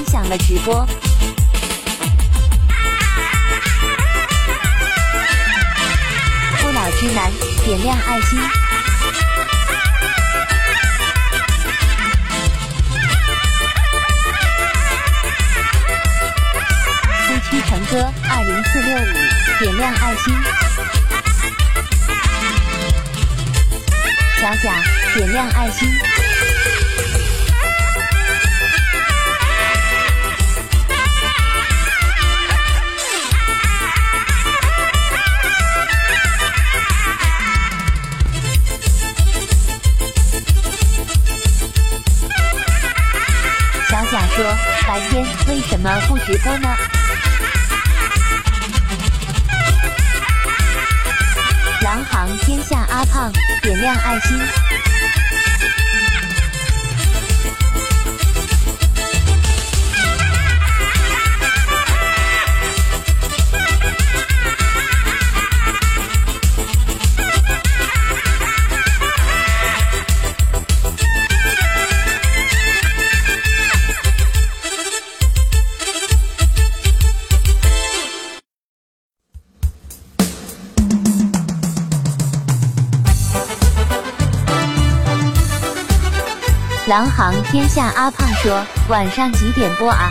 分享了直播。不老之男点亮爱心。夫妻成哥二零四六五点亮爱心。小贾点亮爱心。说：“白天为什么不直播呢？”狼行天下阿胖点亮爱心。狼行天下阿胖说：“晚上几点播啊？”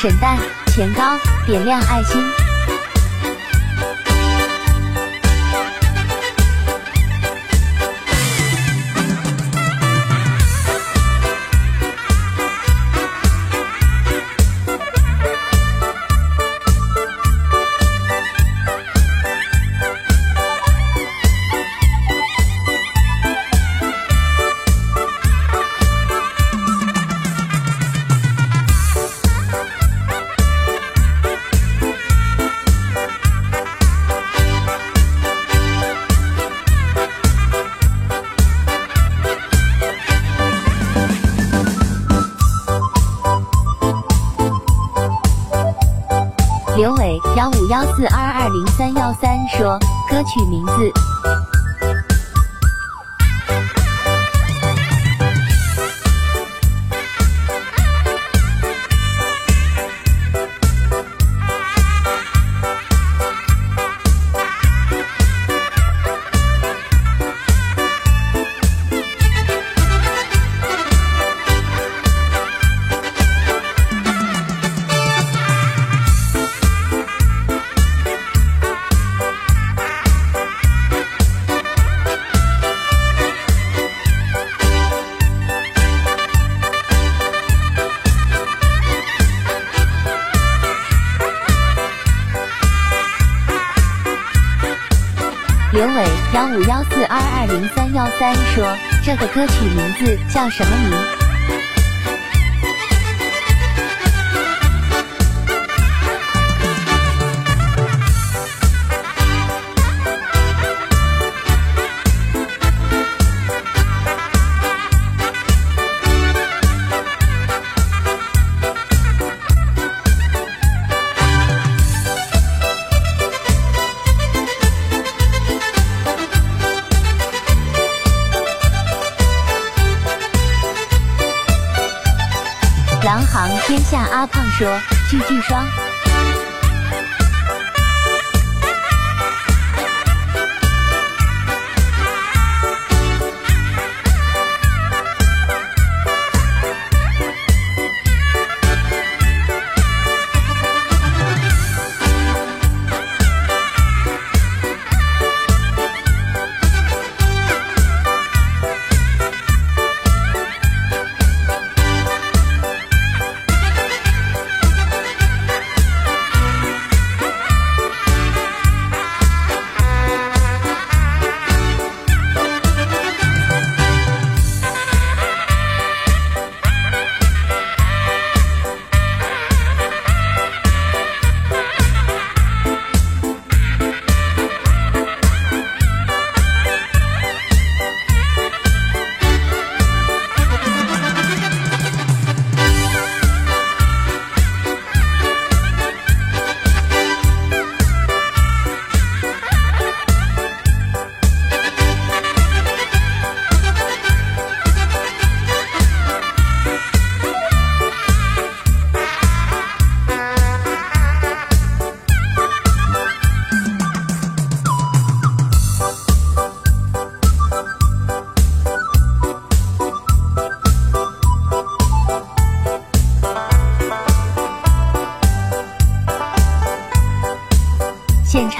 沈蛋前高点亮爱心。幺四二二零三幺三说歌曲名字。这个歌曲名字叫什么名？”说：“句句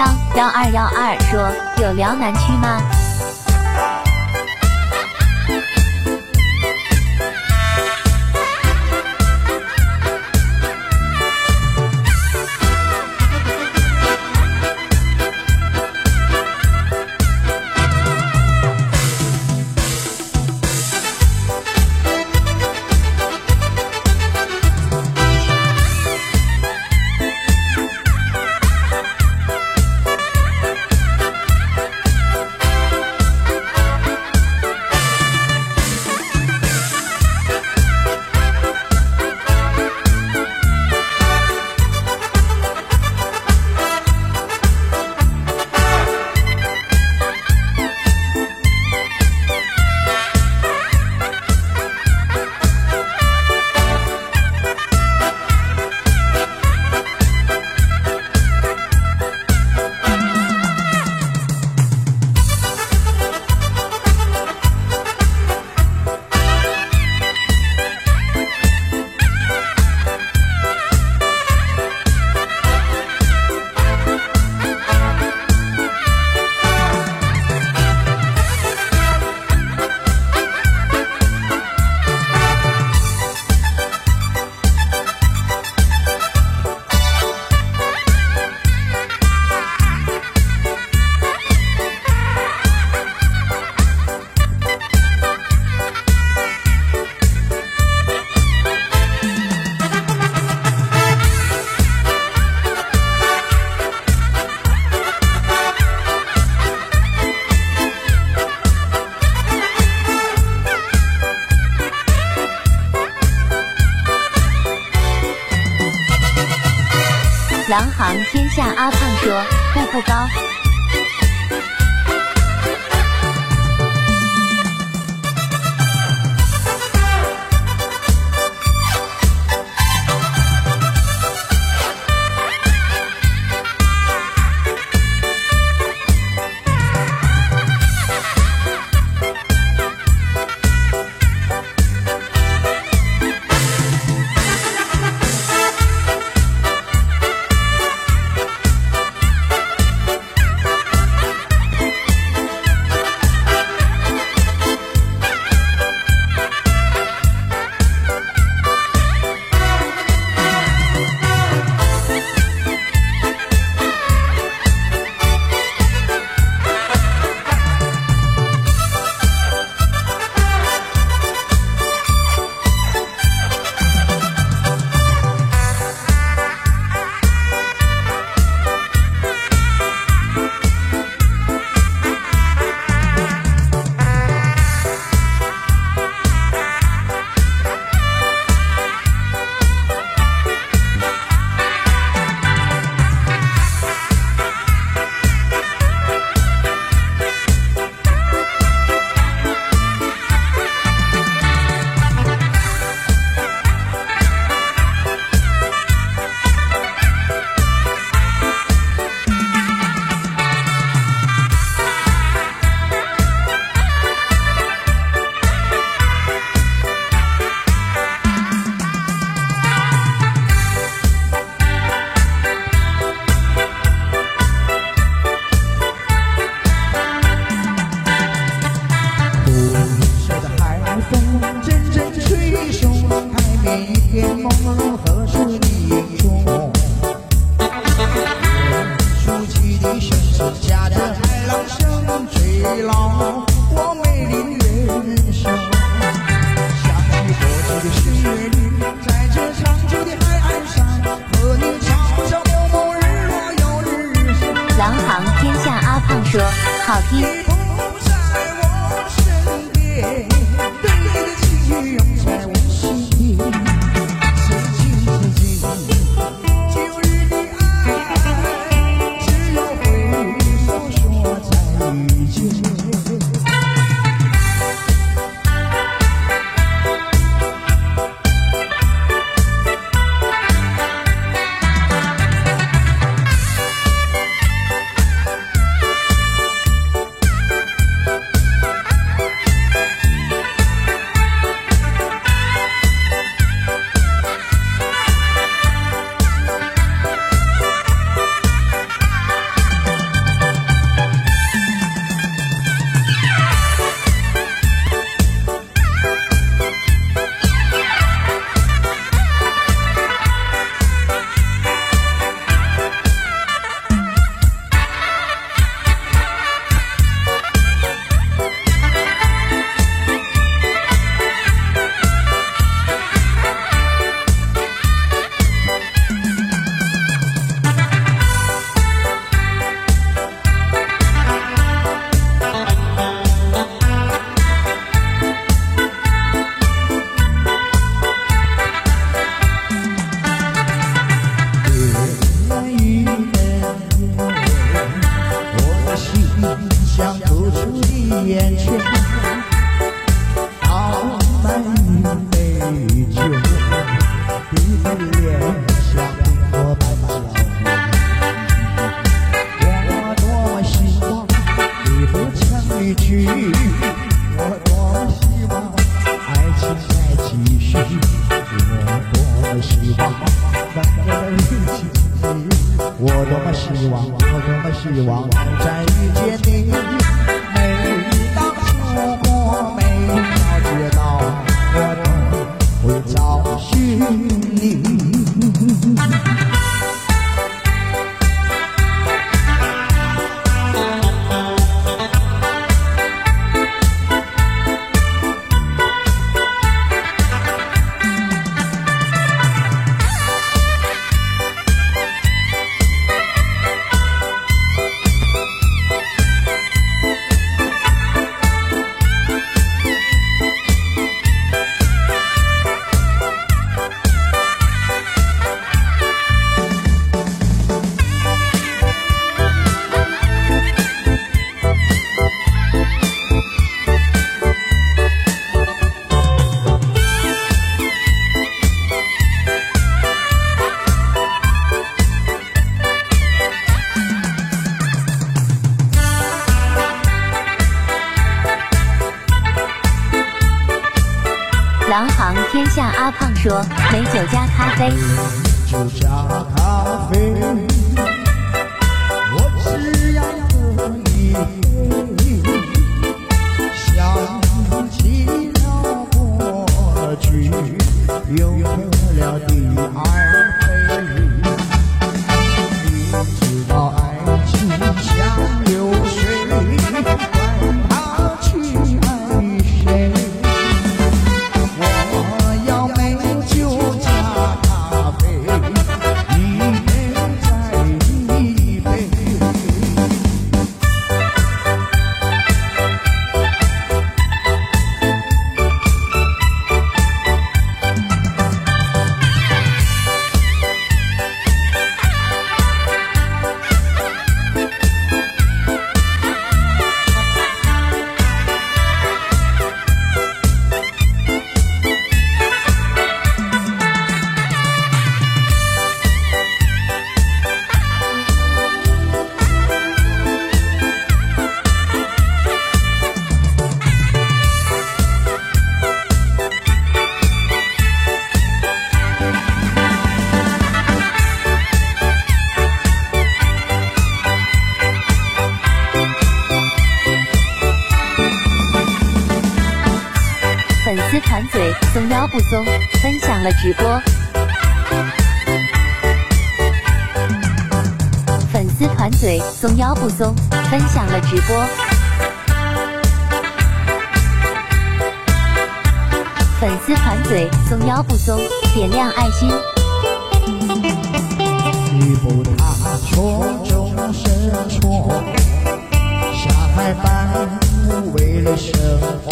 幺幺二幺二说有辽南区吗？天下阿胖说：“步步高。”天下阿胖说美酒加咖啡，加咖啡。不松分享了直播。粉丝团嘴松腰不松点亮爱心。一步踏错终身错下海为了生活。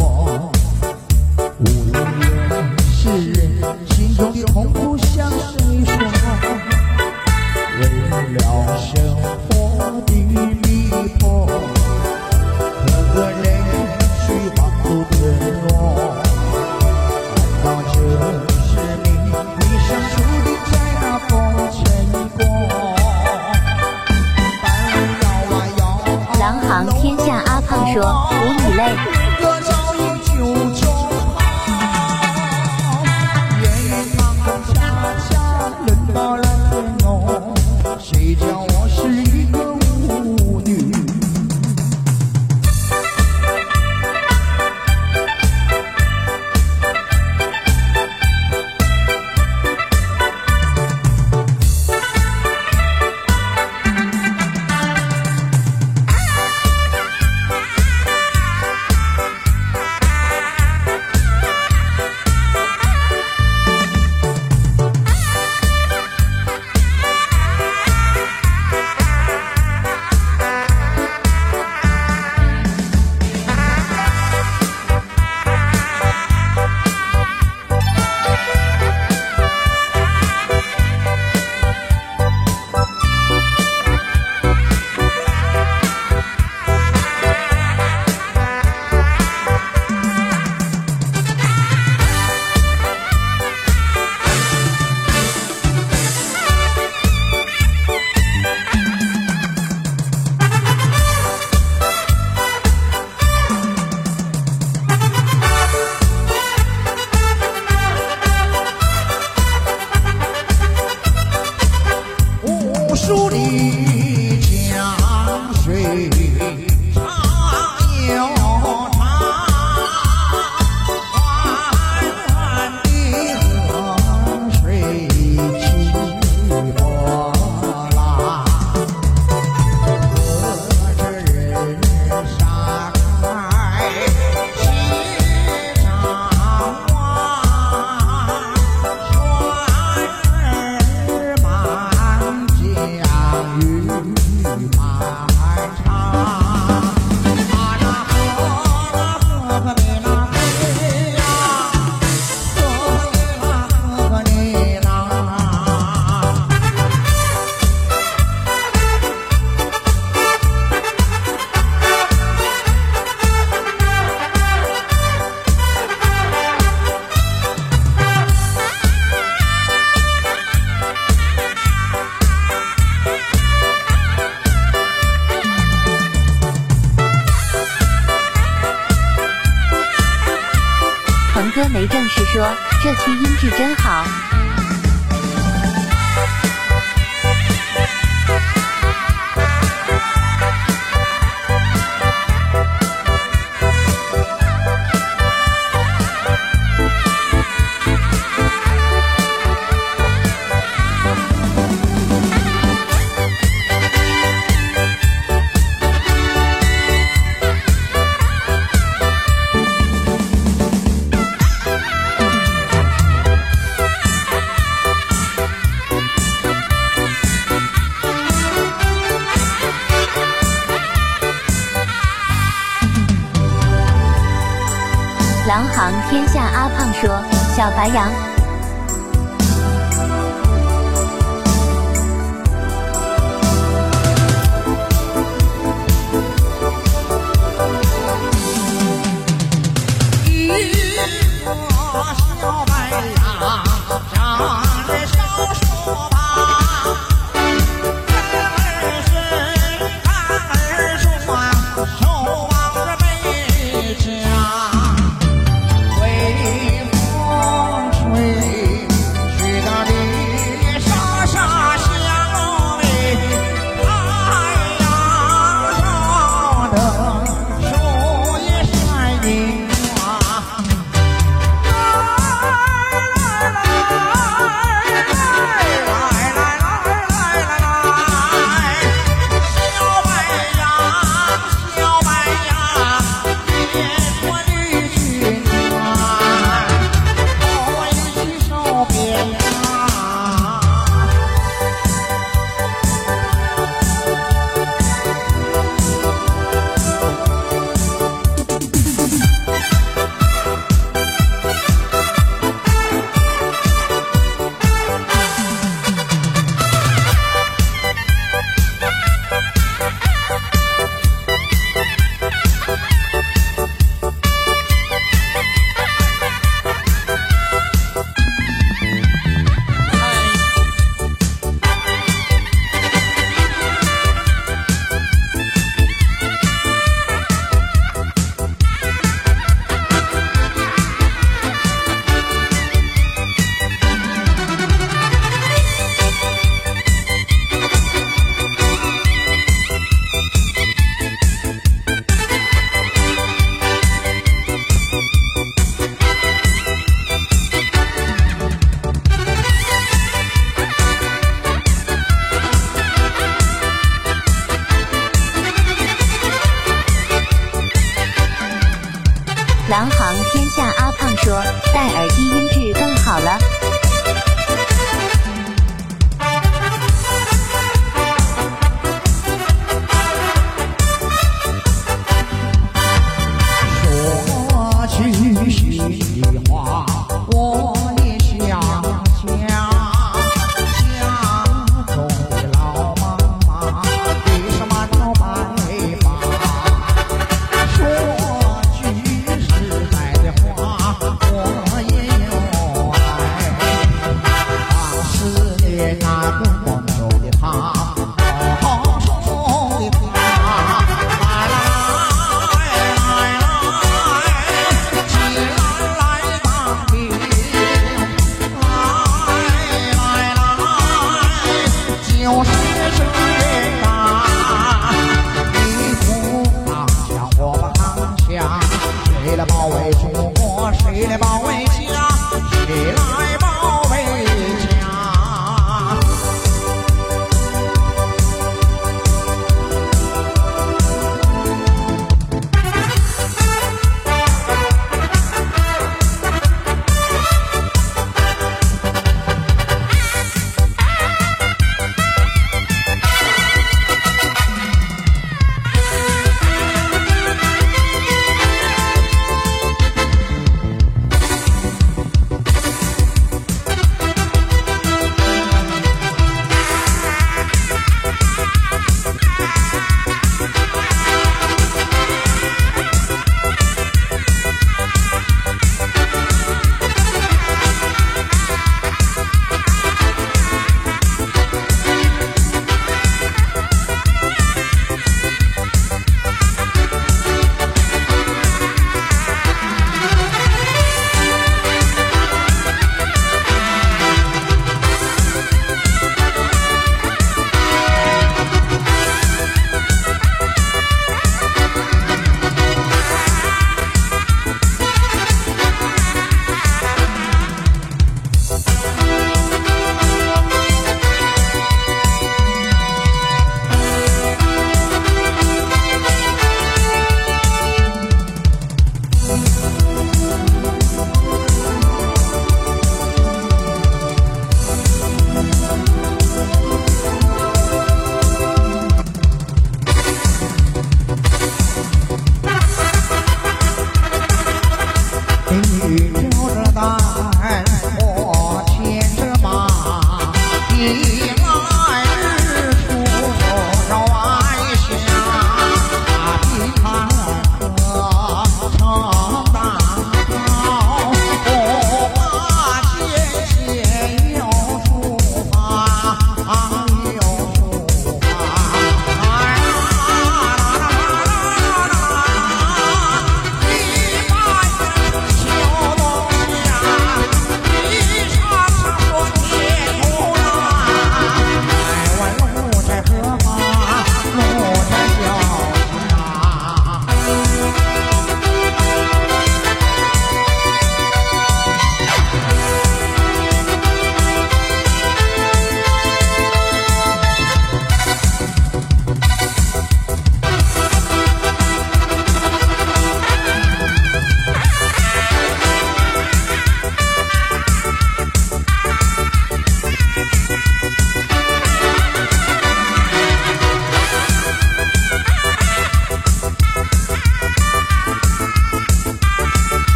狼行天下阿胖说小白羊。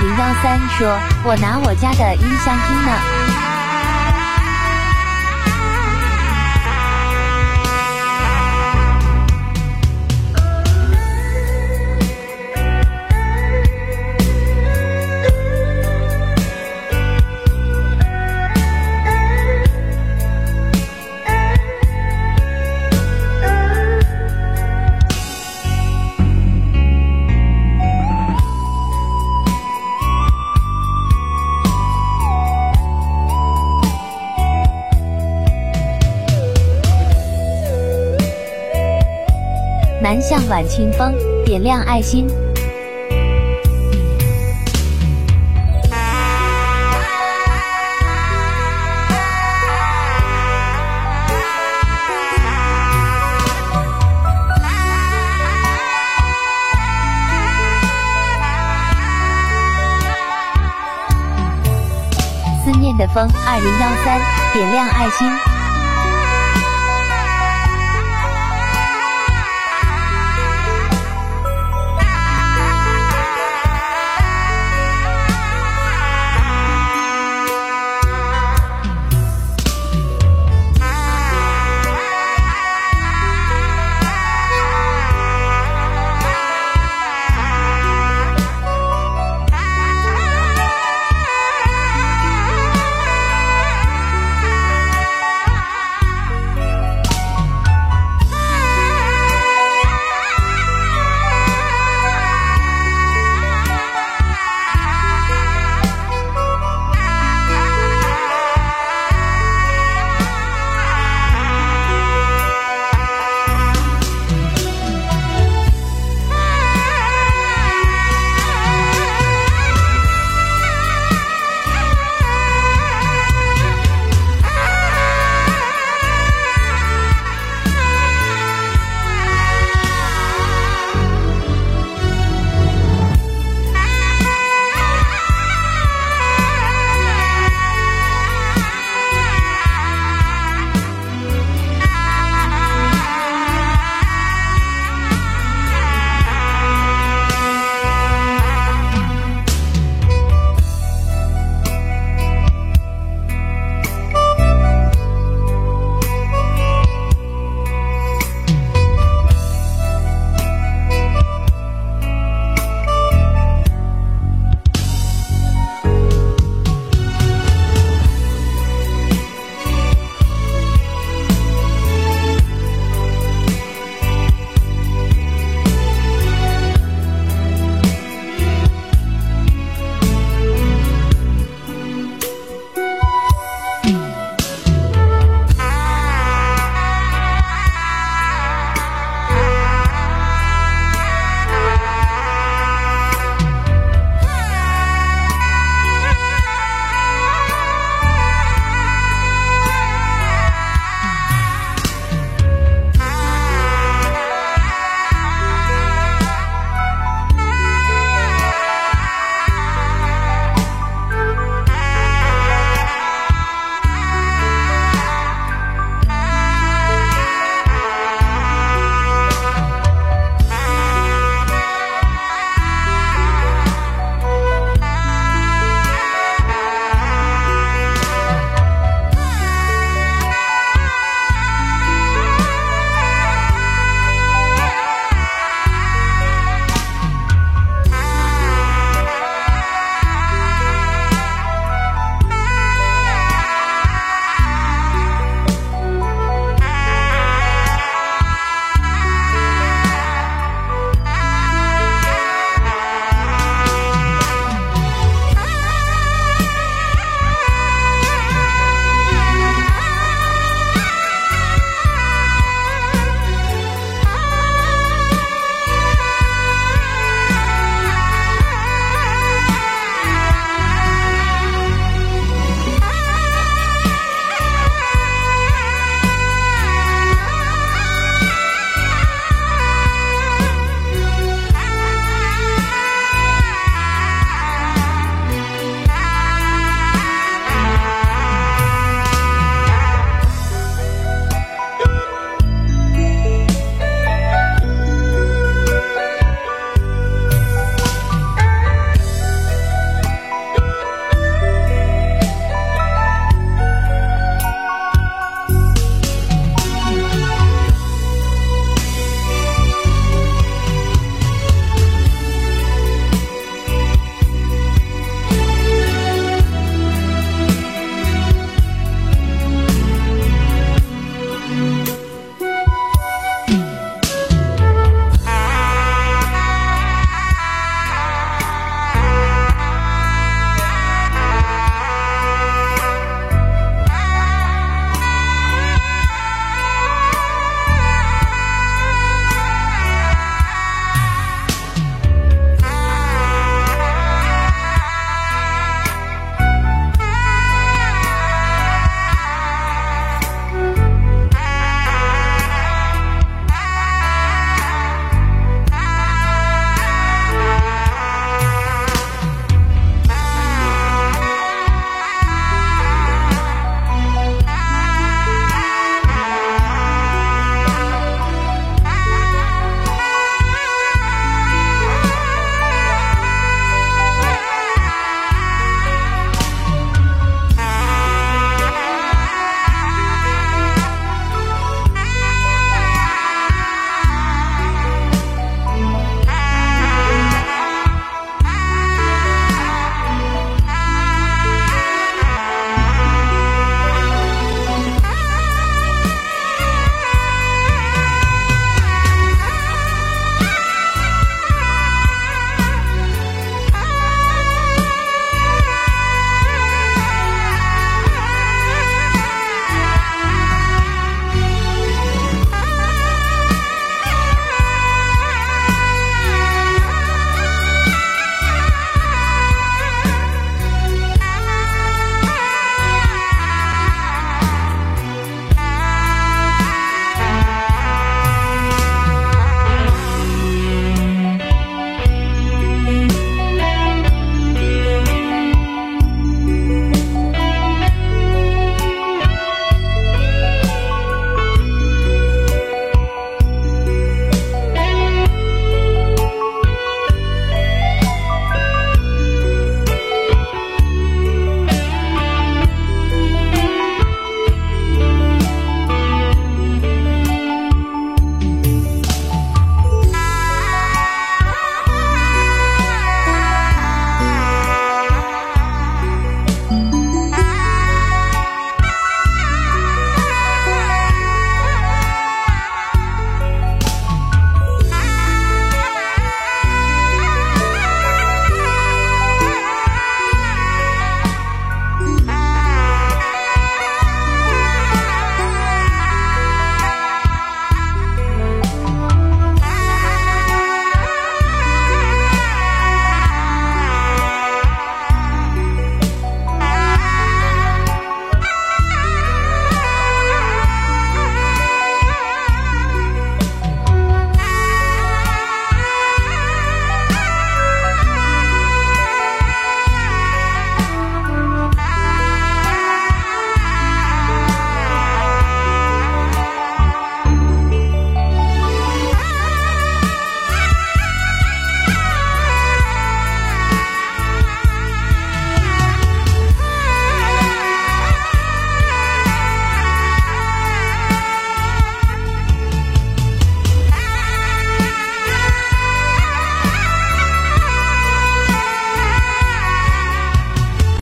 零幺三说：“我拿我家的音箱听呢。”向晚清风，点亮爱心。思念的风，二零幺三，点亮爱心。